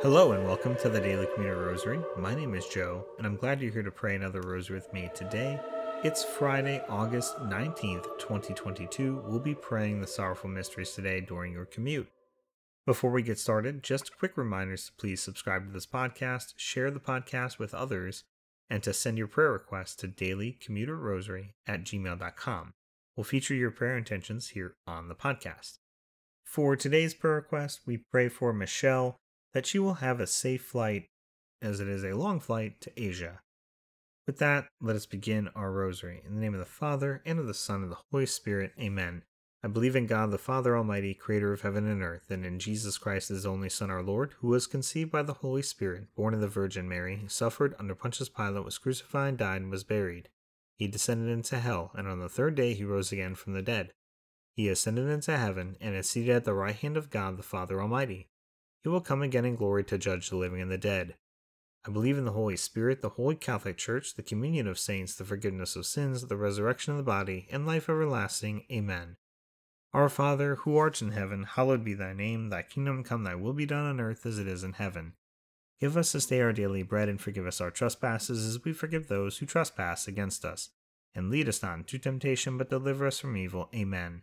Hello and welcome to the Daily Commuter Rosary. My name is Joe, and I'm glad you're here to pray another rosary with me today. It's Friday, August 19th, 2022. We'll be praying the sorrowful mysteries today during your commute. Before we get started, just quick reminders to please subscribe to this podcast, share the podcast with others, and to send your prayer requests to dailycommuterrosary at gmail.com. We'll feature your prayer intentions here on the podcast. For today's prayer request, we pray for Michelle that she will have a safe flight, as it is a long flight, to Asia. With that, let us begin our rosary. In the name of the Father, and of the Son, and of the Holy Spirit. Amen. I believe in God, the Father Almighty, creator of heaven and earth, and in Jesus Christ, his only Son, our Lord, who was conceived by the Holy Spirit, born of the Virgin Mary, suffered under Pontius Pilate, was crucified, died, and was buried. He descended into hell, and on the third day he rose again from the dead. He ascended into heaven, and is seated at the right hand of God, the Father Almighty. He will come again in glory to judge the living and the dead. I believe in the Holy Spirit, the Holy Catholic Church, the communion of saints, the forgiveness of sins, the resurrection of the body, and life everlasting. Amen. Our Father, who art in heaven, hallowed be thy name. Thy kingdom come, thy will be done on earth as it is in heaven. Give us this day our daily bread, and forgive us our trespasses, as we forgive those who trespass against us. And lead us not into temptation, but deliver us from evil. Amen.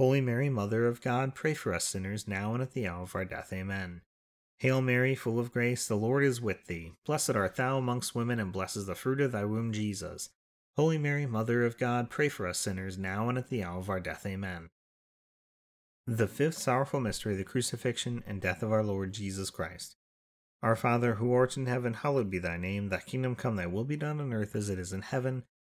Holy Mary, Mother of God, pray for us sinners, now and at the hour of our death. Amen. Hail Mary, full of grace, the Lord is with thee. Blessed art thou amongst women, and blessed is the fruit of thy womb, Jesus. Holy Mary, Mother of God, pray for us sinners, now and at the hour of our death. Amen. The fifth sorrowful mystery, the crucifixion and death of our Lord Jesus Christ. Our Father, who art in heaven, hallowed be thy name. Thy kingdom come, thy will be done on earth as it is in heaven.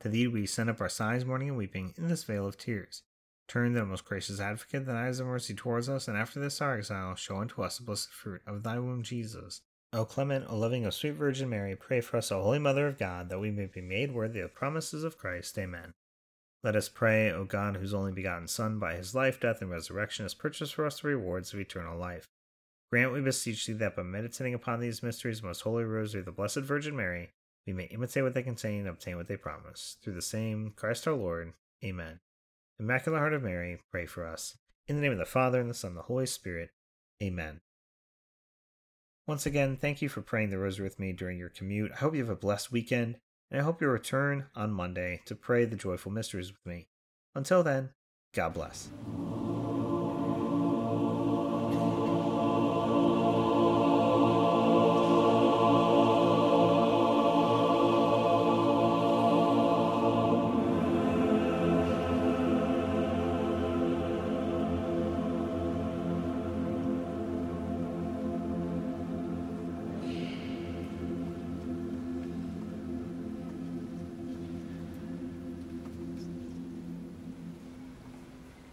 To thee we send up our sighs, mourning and weeping, in this vale of tears. Turn, thou most gracious advocate, thine eyes of mercy towards us, and after this our exile, show unto us the blessed fruit of thy womb, Jesus. O clement, O loving, O sweet Virgin Mary, pray for us, O Holy Mother of God, that we may be made worthy of the promises of Christ. Amen. Let us pray, O God, whose only begotten Son, by his life, death, and resurrection, has purchased for us the rewards of eternal life. Grant, we beseech thee, that by meditating upon these mysteries, most holy rosary the Blessed Virgin Mary, we may imitate what they contain and obtain what they promise. Through the same Christ our Lord. Amen. Immaculate Heart of Mary, pray for us. In the name of the Father, and the Son, and the Holy Spirit. Amen. Once again, thank you for praying the rosary with me during your commute. I hope you have a blessed weekend. and I hope you'll return on Monday to pray the joyful mysteries with me. Until then, God bless.